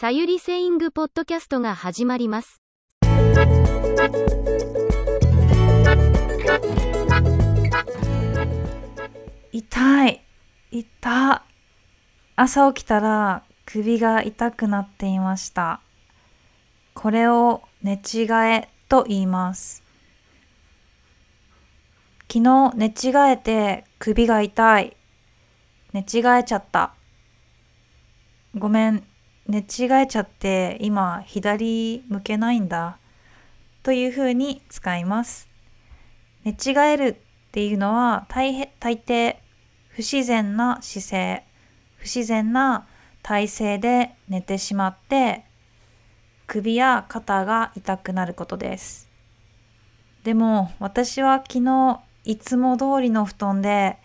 さゆりセイングポッドキャストが始まります。痛い。痛朝起きたら首が痛くなっていました。これを寝違えと言います。昨日寝違えて首が痛い。寝違えちゃった。ごめん。寝違えちゃって今左向けないんだというふうに使います。寝違えるっていうのは大大抵不自然な姿勢不自然な体勢で寝てしまって首や肩が痛くなることです。でも私は昨日いつも通りの布団で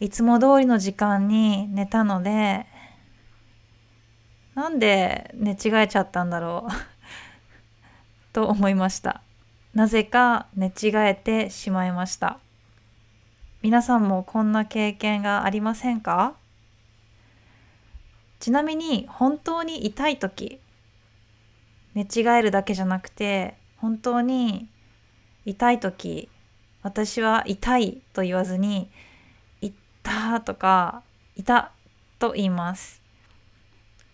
いつも通りの時間に寝たのでなんで寝違えちゃったんだろう？と思いました。なぜか寝違えてしまいました。皆さんもこんな経験がありませんか？ちなみに本当に痛い時寝違えるだけじゃなくて本当に痛い時私は痛いと言わずに痛とか痛と言います。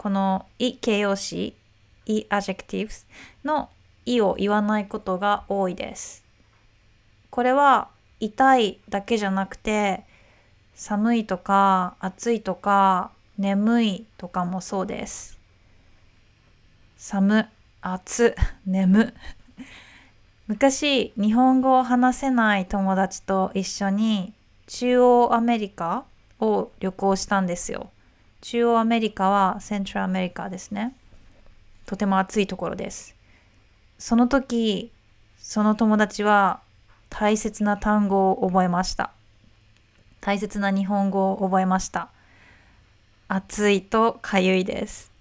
このい形容詞い adjectives のいを言わないことが多いです。これは痛いだけじゃなくて寒いとか暑いとか眠いとかもそうです。寒暑眠。昔日本語を話せない友達と一緒に中央アメリカを旅行したんですよ。中央アメリカはセントラルアメリカですね。とても暑いところです。その時その友達は大切な単語を覚えました。大切な日本語を覚えました。暑いとかゆいです。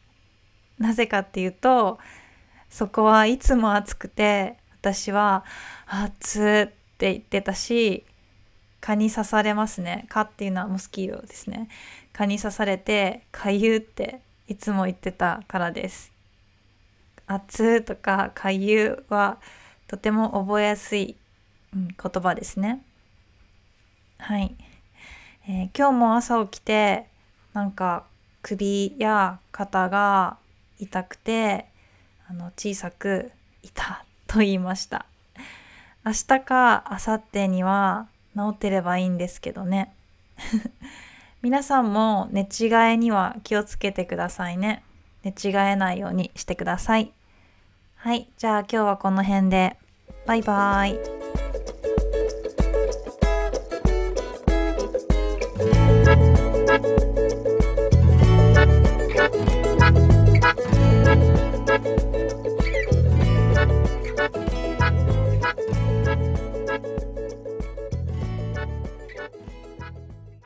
なぜかっていうとそこはいつも暑くて私は暑って言ってたし蚊に刺されますね。蚊っていうのはモスキートですね。蚊に刺されてかゆっていつも言ってたからです。暑とかかゆはとても覚えやすい、うん、言葉ですね。はい、えー、今日も朝起きてなんか首や肩が痛くてあの小さく「痛」と言いました。明日か明後日には治ってればいいんですけどね。皆さんも寝違えには気をつけてくださいね。寝違えないようにしてください。はいじゃあ今日はこの辺で。バイバイ。